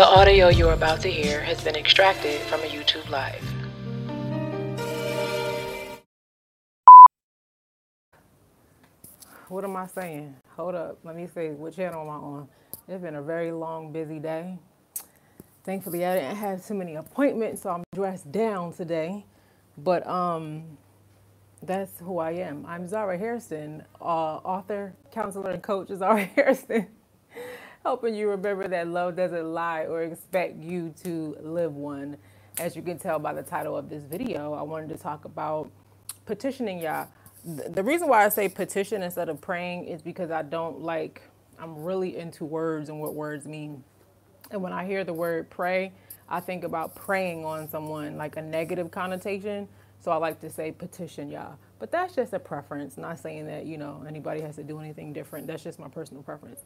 The audio you're about to hear has been extracted from a YouTube Live. What am I saying? Hold up. Let me see. What channel am I on? It's been a very long, busy day. Thankfully, I didn't have too many appointments, so I'm dressed down today. But um, that's who I am. I'm Zara Hairston, uh, author, counselor, and coach. Zara Hairston, helping you remember that love doesn't lie or expect you to live one. As you can tell by the title of this video, I wanted to talk about petitioning Yah. The reason why I say petition instead of praying is because I don't like, I'm really into words and what words mean. And when I hear the word pray, I think about praying on someone, like a negative connotation. So I like to say petition Yah. But that's just a preference. Not saying that, you know, anybody has to do anything different. That's just my personal preference.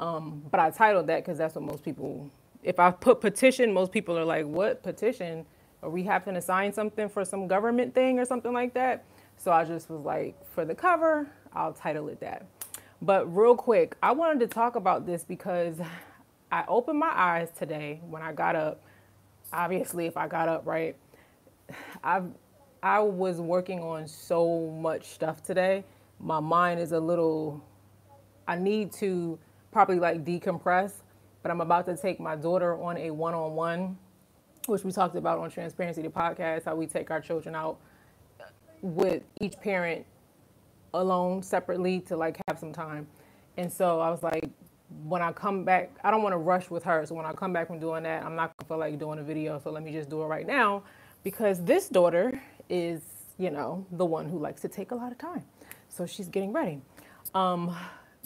Um, but I titled that because that's what most people, if I put petition, most people are like, what petition? Are we having to sign something for some government thing or something like that? So I just was like, for the cover, I'll title it that. But real quick, I wanted to talk about this because I opened my eyes today when I got up. Obviously, if I got up right, I I was working on so much stuff today. My mind is a little. I need to probably like decompress, but I'm about to take my daughter on a one-on-one, which we talked about on Transparency the podcast. How we take our children out with each parent alone separately to like have some time. And so I was like, when I come back, I don't want to rush with her. So when I come back from doing that, I'm not gonna feel like doing a video. So let me just do it right now because this daughter is, you know, the one who likes to take a lot of time. So she's getting ready. Um,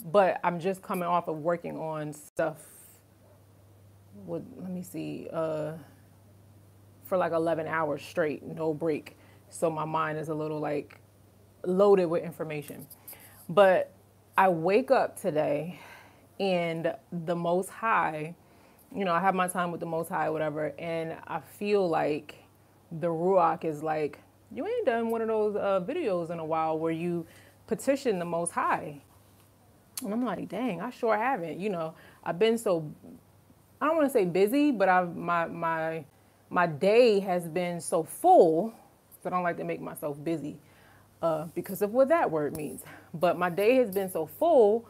but I'm just coming off of working on stuff. With, let me see, uh, for like 11 hours straight, no break. So my mind is a little like loaded with information. But I wake up today and the Most High, you know, I have my time with the Most High, whatever, and I feel like the Ruach is like, you ain't done one of those uh, videos in a while where you petition the Most High. And I'm like, dang, I sure haven't. You know, I've been so, I don't want to say busy, but I've, my, my, my day has been so full, so I don't like to make myself busy uh, because of what that word means. But my day has been so full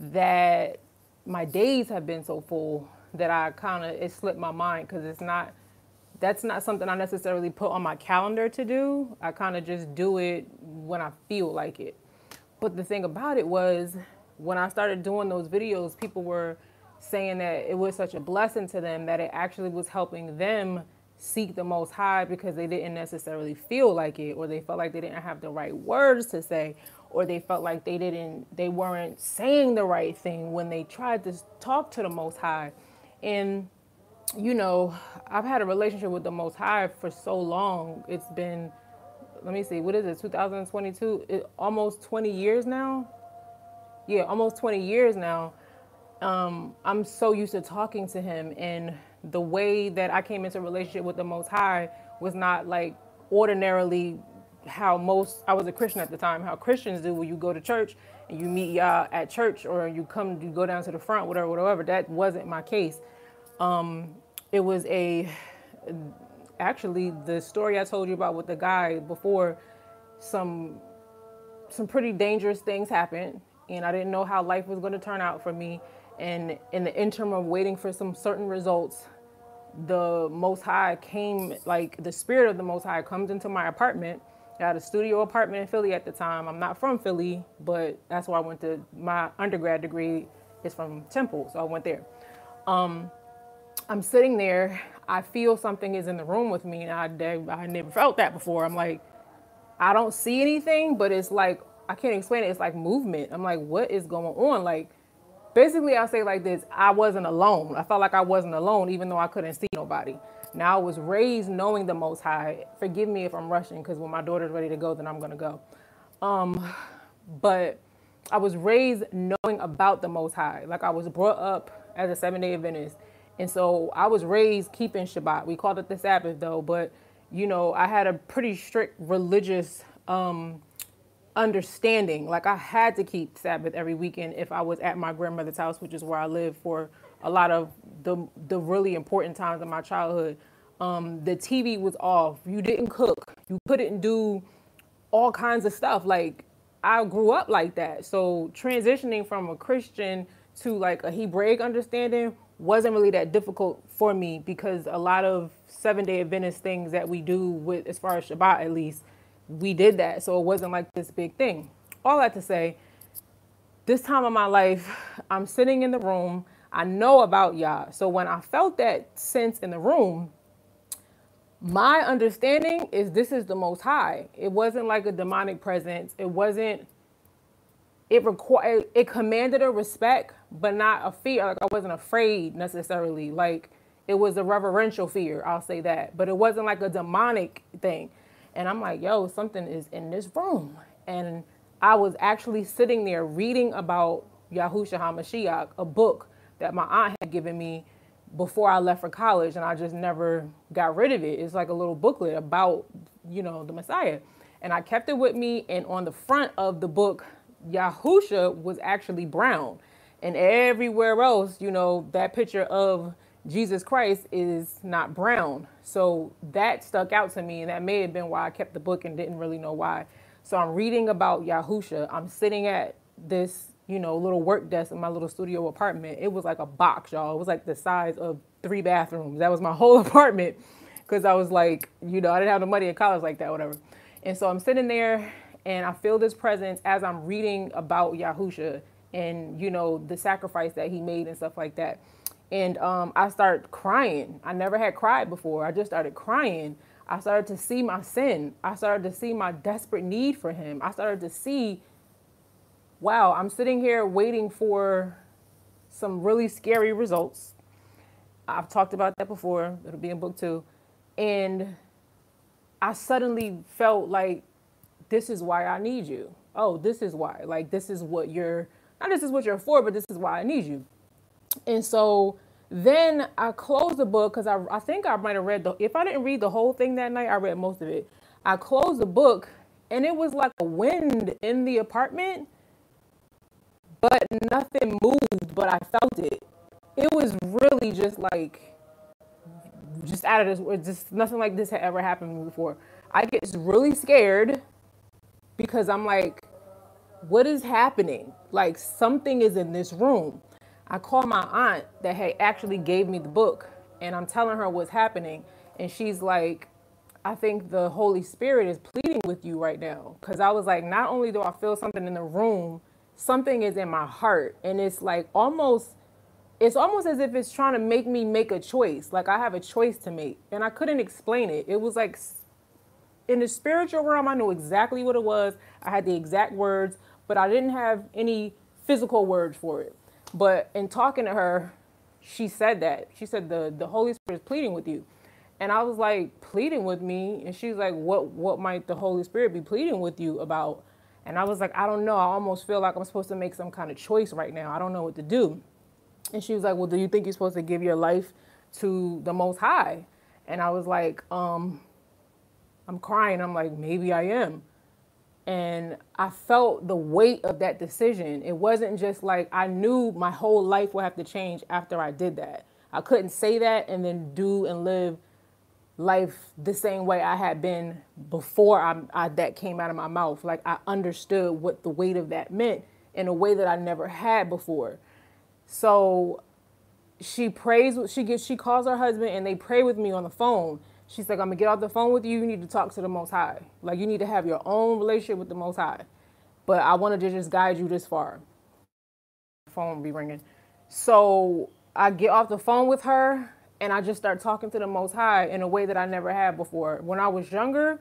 that my days have been so full that I kind of it slipped my mind because it's not that's not something I necessarily put on my calendar to do. I kind of just do it when I feel like it. But the thing about it was when I started doing those videos, people were saying that it was such a blessing to them that it actually was helping them seek the most high because they didn't necessarily feel like it or they felt like they didn't have the right words to say or they felt like they didn't they weren't saying the right thing when they tried to talk to the most high. And you know i've had a relationship with the most high for so long. It's been let me see what is it 2022 it, almost 20 years now yeah almost 20 years now um, i'm so used to talking to him and the way that i came into a relationship with the most high was not like ordinarily how most I was a Christian at the time, how Christians do when you go to church and you meet y'all at church or you come you go down to the front, whatever, whatever. That wasn't my case. Um, it was a actually the story I told you about with the guy before some some pretty dangerous things happened and I didn't know how life was going to turn out for me. And in the interim of waiting for some certain results, the Most High came, like the Spirit of the Most High comes into my apartment I had a studio apartment in Philly at the time. I'm not from Philly, but that's where I went to my undergrad degree is from Temple, so I went there. Um, I'm sitting there. I feel something is in the room with me, and I, I never felt that before. I'm like, I don't see anything, but it's like I can't explain it. It's like movement. I'm like, what is going on? Like, basically, I'll say like this: I wasn't alone. I felt like I wasn't alone, even though I couldn't see nobody. Now I was raised knowing the Most High. Forgive me if I'm rushing, because when my daughter's ready to go, then I'm gonna go. Um, but I was raised knowing about the Most High. Like I was brought up as a Seventh Day Adventist. And so I was raised keeping Shabbat. We called it the Sabbath though, but you know, I had a pretty strict religious um, understanding. Like I had to keep Sabbath every weekend if I was at my grandmother's house, which is where I lived for a lot of the the really important times of my childhood. Um, the TV was off. You didn't cook. You couldn't do all kinds of stuff. Like I grew up like that. So transitioning from a Christian to like a Hebraic understanding wasn't really that difficult for me because a lot of Seventh Day Adventist things that we do with as far as Shabbat at least, we did that. So it wasn't like this big thing. All that to say, this time of my life, I'm sitting in the room. I know about Yah. So when I felt that sense in the room, my understanding is this is the most high. It wasn't like a demonic presence. It wasn't it required it commanded a respect, but not a fear. Like I wasn't afraid necessarily. Like it was a reverential fear, I'll say that. But it wasn't like a demonic thing. And I'm like, yo, something is in this room. And I was actually sitting there reading about Yahushua HaMashiach, a book that my aunt had given me before I left for college, and I just never got rid of it. It's like a little booklet about, you know, the Messiah. And I kept it with me, and on the front of the book, Yahusha was actually brown. And everywhere else, you know, that picture of Jesus Christ is not brown. So that stuck out to me, and that may have been why I kept the book and didn't really know why. So I'm reading about Yahusha. I'm sitting at this you know, little work desk in my little studio apartment. It was like a box, y'all. It was like the size of three bathrooms. That was my whole apartment because I was like, you know, I didn't have the money in college like that, whatever. And so I'm sitting there and I feel this presence as I'm reading about Yahusha and, you know, the sacrifice that he made and stuff like that. And um, I start crying. I never had cried before. I just started crying. I started to see my sin. I started to see my desperate need for him. I started to see wow, I'm sitting here waiting for some really scary results. I've talked about that before. It'll be in book two. And I suddenly felt like this is why I need you. Oh, this is why. Like this is what you're not this is what you're for, but this is why I need you. And so then I closed the book because I, I think I might have read the if I didn't read the whole thing that night, I read most of it. I closed the book and it was like a wind in the apartment but nothing moved, but I felt it. It was really just like, just out of this, just nothing like this had ever happened before. I get really scared because I'm like, what is happening? Like something is in this room. I call my aunt that had actually gave me the book and I'm telling her what's happening. And she's like, I think the Holy Spirit is pleading with you right now. Cause I was like, not only do I feel something in the room, something is in my heart and it's like almost it's almost as if it's trying to make me make a choice like i have a choice to make and i couldn't explain it it was like in the spiritual realm i knew exactly what it was i had the exact words but i didn't have any physical words for it but in talking to her she said that she said the the holy spirit is pleading with you and i was like pleading with me and she's like what what might the holy spirit be pleading with you about and I was like, I don't know. I almost feel like I'm supposed to make some kind of choice right now. I don't know what to do. And she was like, Well, do you think you're supposed to give your life to the Most High? And I was like, um, I'm crying. I'm like, maybe I am. And I felt the weight of that decision. It wasn't just like I knew my whole life would have to change after I did that. I couldn't say that and then do and live life the same way I had been before I, I, that came out of my mouth. Like I understood what the weight of that meant in a way that I never had before. So she prays. She gets. She calls her husband and they pray with me on the phone. She's like, "I'm gonna get off the phone with you. You need to talk to the Most High. Like you need to have your own relationship with the Most High. But I wanted to just guide you this far." Phone be ringing. So I get off the phone with her and I just start talking to the Most High in a way that I never had before. When I was younger,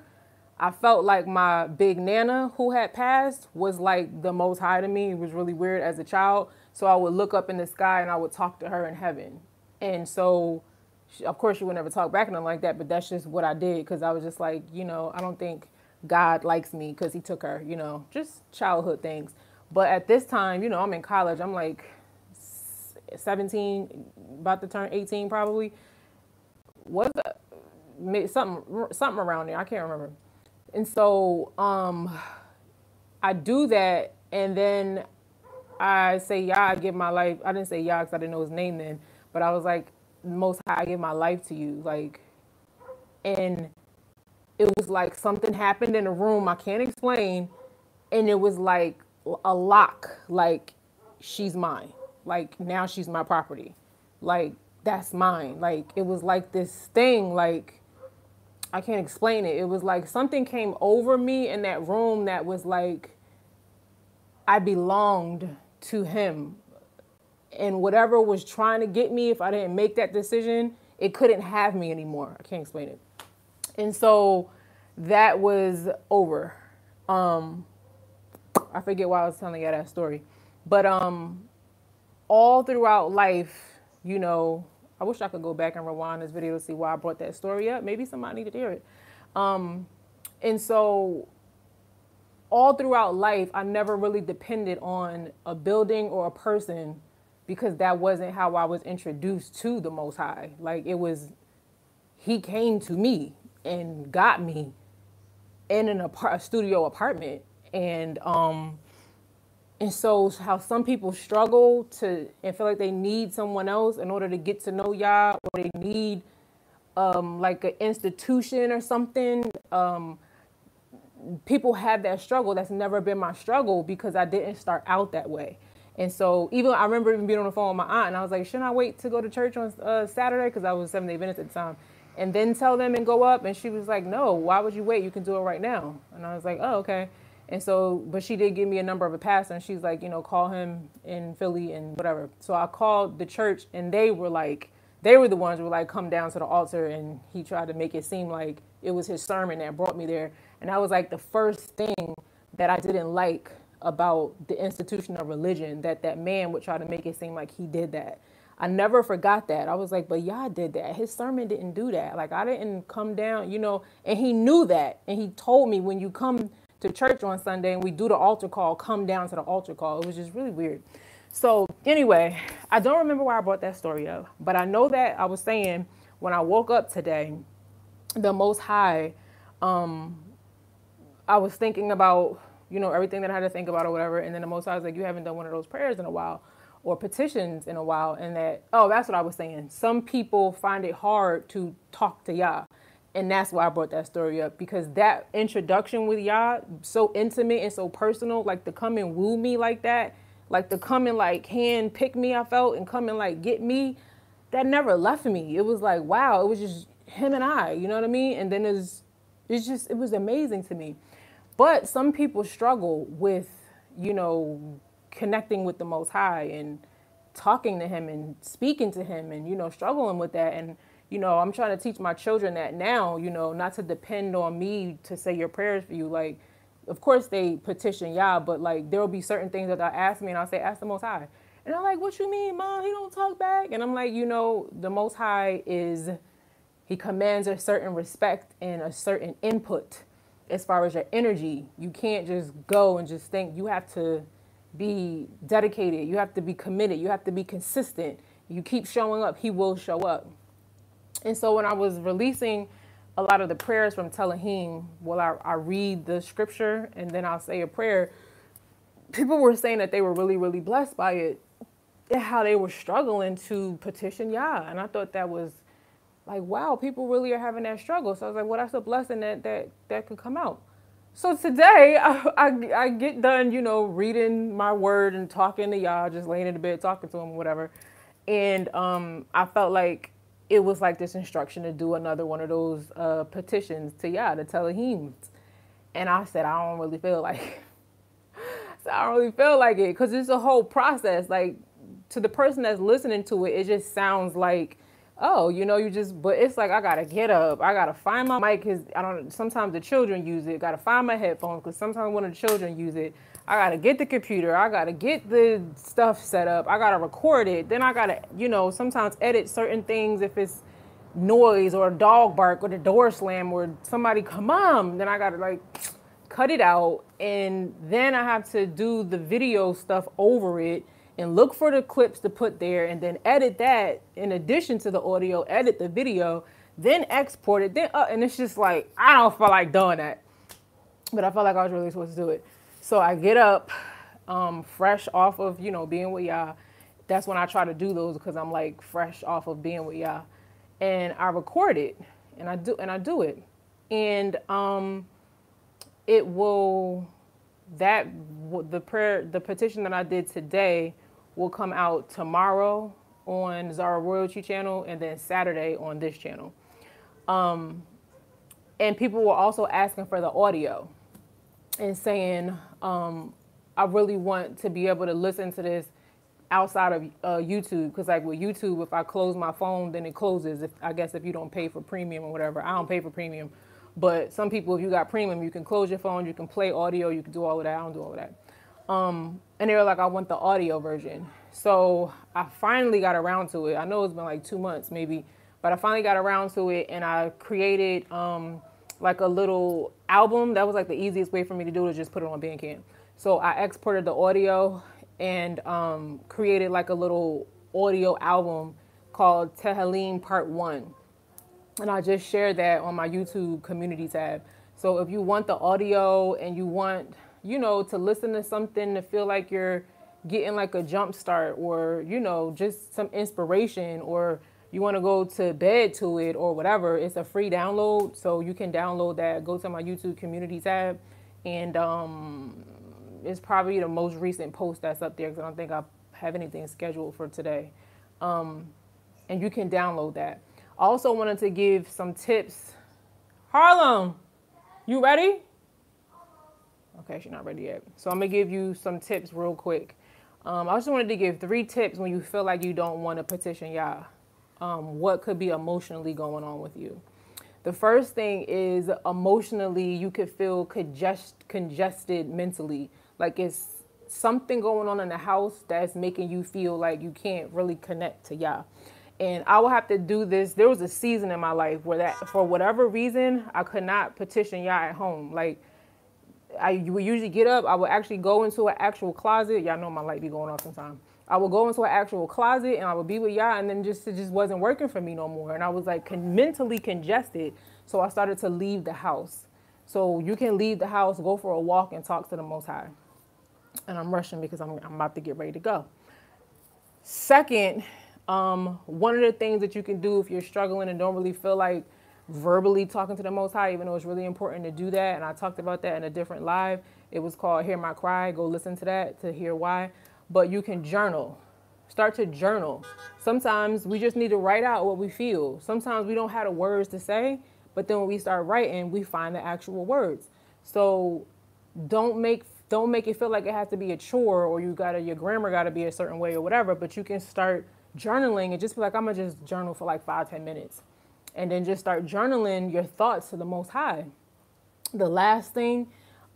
I felt like my big nana who had passed was like the Most High to me. It was really weird as a child. So I would look up in the sky and I would talk to her in heaven. And so, of course, you would never talk back them like that, but that's just what I did because I was just like, you know, I don't think God likes me because he took her, you know, just childhood things. But at this time, you know, I'm in college. I'm like, 17, about to turn 18 probably. Was something something around there? I can't remember. And so um, I do that, and then I say, "Yeah, I give my life." I didn't say "Yeah" because I didn't know his name then, but I was like, most high, I give my life to you. Like, and it was like something happened in the room I can't explain. And it was like a lock, like, she's mine. Like, now she's my property. Like, that's mine. Like, it was like this thing, like, I can't explain it. It was like something came over me in that room that was like, I belonged to him. And whatever was trying to get me, if I didn't make that decision, it couldn't have me anymore. I can't explain it. And so that was over. Um, I forget why I was telling you that story. But um, all throughout life, you know, I wish I could go back and rewind this video to see why I brought that story up. Maybe somebody needed to hear it. Um, and so all throughout life, I never really depended on a building or a person because that wasn't how I was introduced to the Most High. Like it was, He came to me and got me in an apart, a studio apartment, and um, and so how some people struggle to and feel like they need someone else in order to get to know Yah, or they need um, like an institution or something. Um, people have that struggle. That's never been my struggle because I didn't start out that way. And so even I remember even being on the phone with my aunt, and I was like, shouldn't I wait to go to church on uh, Saturday because I was Seventh Day Adventist at the time, and then tell them and go up? And she was like, no, why would you wait? You can do it right now. And I was like, oh okay. And so, but she did give me a number of a pastor, and she's like, you know, call him in Philly and whatever. So I called the church, and they were like, they were the ones who were like, come down to the altar, and he tried to make it seem like it was his sermon that brought me there. And that was like the first thing that I didn't like about the institution of religion, that that man would try to make it seem like he did that. I never forgot that. I was like, but Yah did that. His sermon didn't do that. Like I didn't come down, you know, and he knew that. And he told me when you come to church on Sunday and we do the altar call, come down to the altar call. It was just really weird. So anyway, I don't remember why I brought that story up, but I know that I was saying when I woke up today, the Most High, um, I was thinking about you know everything that I had to think about or whatever, and then the Most High was like, "You haven't done one of those prayers in a while." Or petitions in a while, and that oh, that's what I was saying. Some people find it hard to talk to Yah, and that's why I brought that story up because that introduction with Yah, so intimate and so personal, like to come and woo me like that, like to come and like hand pick me, I felt, and come and like get me, that never left me. It was like, wow, it was just him and I, you know what I mean? And then it's, it's just, it was amazing to me. But some people struggle with, you know, connecting with the Most High and talking to Him and speaking to Him and, you know, struggling with that. And, you know, I'm trying to teach my children that now, you know, not to depend on me to say your prayers for you. Like, of course they petition Yah, but like there will be certain things that they'll ask me and I'll say, ask the Most High. And I'm like, what you mean, Mom? He don't talk back. And I'm like, you know, the Most High is, he commands a certain respect and a certain input as far as your energy. You can't just go and just think. You have to be dedicated. You have to be committed. You have to be consistent. You keep showing up, he will show up. And so when I was releasing a lot of the prayers from Tehillim, well, I, I read the scripture and then I'll say a prayer. People were saying that they were really, really blessed by it, And how they were struggling to petition Yah. And I thought that was like, wow, people really are having that struggle. So I was like, well, that's a blessing that that that could come out. So today I, I, I get done, you know, reading my word and talking to y'all, just laying in the bed talking to him, whatever. And um, I felt like it was like this instruction to do another one of those uh, petitions to Yah to Tehillim. And I said, I don't really feel like so I don't really feel like it because it's a whole process. Like to the person that's listening to it, it just sounds like, oh, you know, you just, but it's like I gotta get up, I gotta find my mic because I don't. Sometimes the children use it. Gotta find my headphones because sometimes of the children use it. I gotta get the computer. I gotta get the stuff set up. I gotta record it. Then I gotta, you know, sometimes edit certain things if it's noise or a dog bark or the door slam or somebody come on. Then I gotta like cut it out, and then I have to do the video stuff over it and look for the clips to put there, and then edit that in addition to the audio. Edit the video, then export it. Then uh, and it's just like I don't feel like doing that, but I felt like I was really supposed to do it. So I get up, um, fresh off of, you know, being with y'all. that's when I try to do those because I'm like fresh off of being with y'all. And I record it and I do and I do it. And um it will that the prayer the petition that I did today will come out tomorrow on Zara Royalty channel and then Saturday on this channel. Um and people were also asking for the audio and saying um I really want to be able to listen to this outside of uh, YouTube because like with YouTube, if I close my phone, then it closes. If I guess if you don't pay for premium or whatever, I don't pay for premium. But some people, if you got premium, you can close your phone, you can play audio, you can do all of that. I don't do all of that. Um, and they were like, I want the audio version. So I finally got around to it. I know it's been like two months maybe, but I finally got around to it and I created um, like a little album. That was like the easiest way for me to do it, just put it on Bandcamp. So I exported the audio and um, created like a little audio album called Tehillim Part 1. And I just shared that on my YouTube community tab. So if you want the audio and you want, you know, to listen to something to feel like you're getting like a jump start or, you know, just some inspiration or you want to go to bed to it or whatever, it's a free download. So you can download that. Go to my YouTube community tab and um, it's probably the most recent post that's up there because I don't think I have anything scheduled for today. Um, and you can download that. I also wanted to give some tips. Harlem, you ready? Okay, she's not ready yet. So I'm gonna give you some tips real quick. Um, I just wanted to give three tips when you feel like you don't want to petition Yah. Um, what could be emotionally going on with you? The first thing is emotionally, you could feel congest- congested mentally. Like it's something going on in the house that's making you feel like you can't really connect to Yah. And I will have to do this. There was a season in my life where that, for whatever reason, I could not petition Yah at home. Like I would usually get up, I would actually go into an actual closet. Y'all know my light be going off sometimes. I would go into an actual closet and I would be with y'all, and then just it just wasn't working for me no more. And I was like con- mentally congested, so I started to leave the house. So you can leave the house, go for a walk, and talk to the Most High and I'm rushing because I'm, I'm about to get ready to go. Second, um, one of the things that you can do if you're struggling and don't really feel like verbally talking to the Most High, even though it's really important to do that, and I talked about that in a different live. It was called Hear My Cry. Go listen to that to hear why. But you can journal. Start to journal. Sometimes we just need to write out what we feel. Sometimes we don't have the words to say, but then when we start writing, we find the actual words. So don't make don't make it feel like it has to be a chore or you gotta your grammar gotta be a certain way or whatever but you can start journaling and just be like i'm gonna just journal for like five ten minutes and then just start journaling your thoughts to the most high the last thing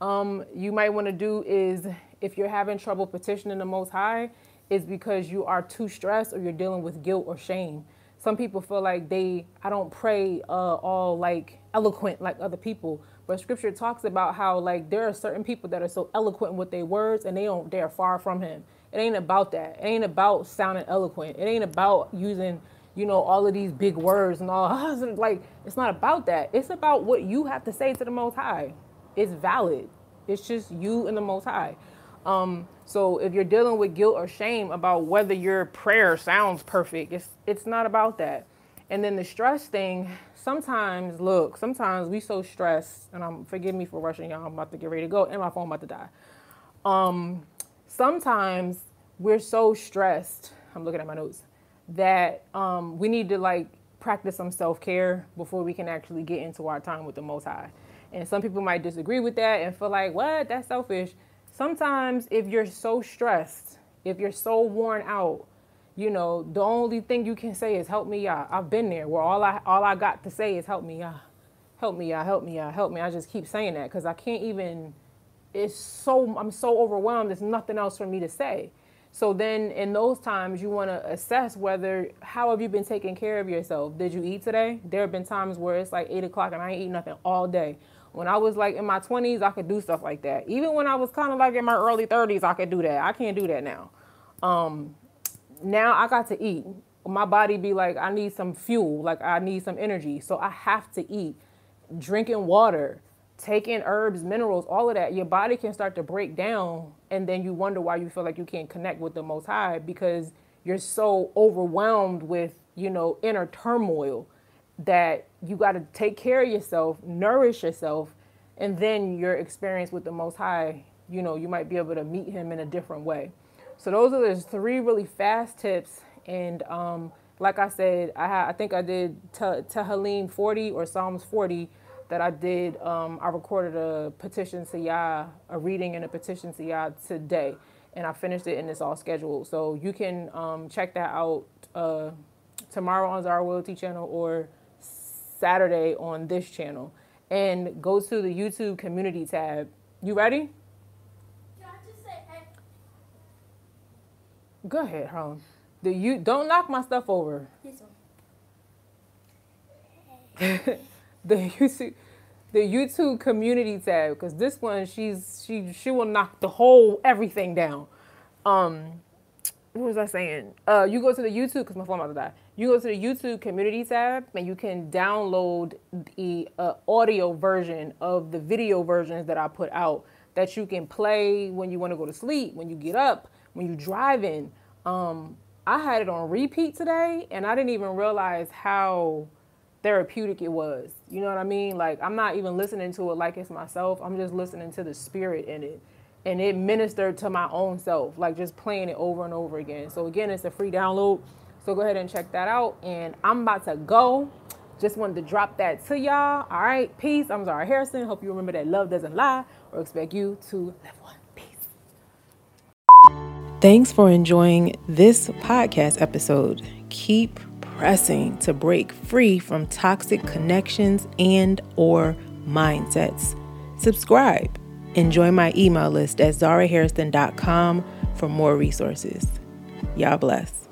um, you might want to do is if you're having trouble petitioning the most high is because you are too stressed or you're dealing with guilt or shame some people feel like they i don't pray uh, all like eloquent like other people but scripture talks about how like there are certain people that are so eloquent with their words and they don't they're far from him. It ain't about that. It ain't about sounding eloquent. It ain't about using, you know, all of these big words and all like it's not about that. It's about what you have to say to the most high. It's valid. It's just you and the most high. Um, so if you're dealing with guilt or shame about whether your prayer sounds perfect, it's it's not about that. And then the stress thing, sometimes, look, sometimes we so stressed, and I'm forgive me for rushing y'all, I'm about to get ready to go, and my phone about to die. Um, sometimes we're so stressed, I'm looking at my notes, that um, we need to like practice some self-care before we can actually get into our time with the Most High. And some people might disagree with that and feel like, what, that's selfish. Sometimes if you're so stressed, if you're so worn out, you know, the only thing you can say is help me out. I've been there where all I all I got to say is help me out. Help me out, help me out, help me. I just keep saying that because I can't even it's so I'm so overwhelmed, there's nothing else for me to say. So then in those times you want to assess whether how have you been taking care of yourself? Did you eat today? There have been times where it's like eight o'clock and I ain't eat nothing all day. When I was like in my 20s, I could do stuff like that. Even when I was kind of like in my early 30s, I could do that. I can't do that now. Um, now I got to eat. My body be like, I need some fuel, like I need some energy. So I have to eat. Drinking water, taking herbs, minerals, all of that. Your body can start to break down. And then you wonder why you feel like you can't connect with the Most High because you're so overwhelmed with, you know, inner turmoil that you got to take care of yourself, nourish yourself, and then your experience with the Most High, you know, you might be able to meet Him in a different way. So those are the three really fast tips. And um, like I said, I, ha- I think I did Tehillim 40 or Psalms 40 that I did. Um, I recorded a petition to Yah, a reading and a petition to Yah today, and I finished it and it's all scheduled. So you can um, check that out uh, tomorrow on Zara Royalty channel or Saturday on this channel. And go to the YouTube community tab. You ready? Go ahead, Harlem. The you don't knock my stuff over. This one. the YouTube the YouTube community tab because this one she's she she will knock the whole everything down. Um, what was I saying? Uh, you go to the YouTube because my phone about to die. You go to the YouTube community tab and you can download the uh, audio version of the video versions that I put out that you can play when you want to go to sleep, when you get up, when you driving. Um, I had it on repeat today and I didn't even realize how therapeutic it was. You know what I mean? Like I'm not even listening to it like it's myself. I'm just listening to the spirit in it. And it ministered to my own self, like just playing it over and over again. So again, it's a free download. So go ahead and check that out. And I'm about to go. Just wanted to drop that to y'all. All right, peace. I'm Zara Hairston. Hope you remember that love doesn't lie or expect you to live one. Peace. Thanks for enjoying this podcast episode. Keep pressing to break free from toxic connections and or mindsets. Subscribe. and join my email list at zarahairston.com for more resources. Y'all bless.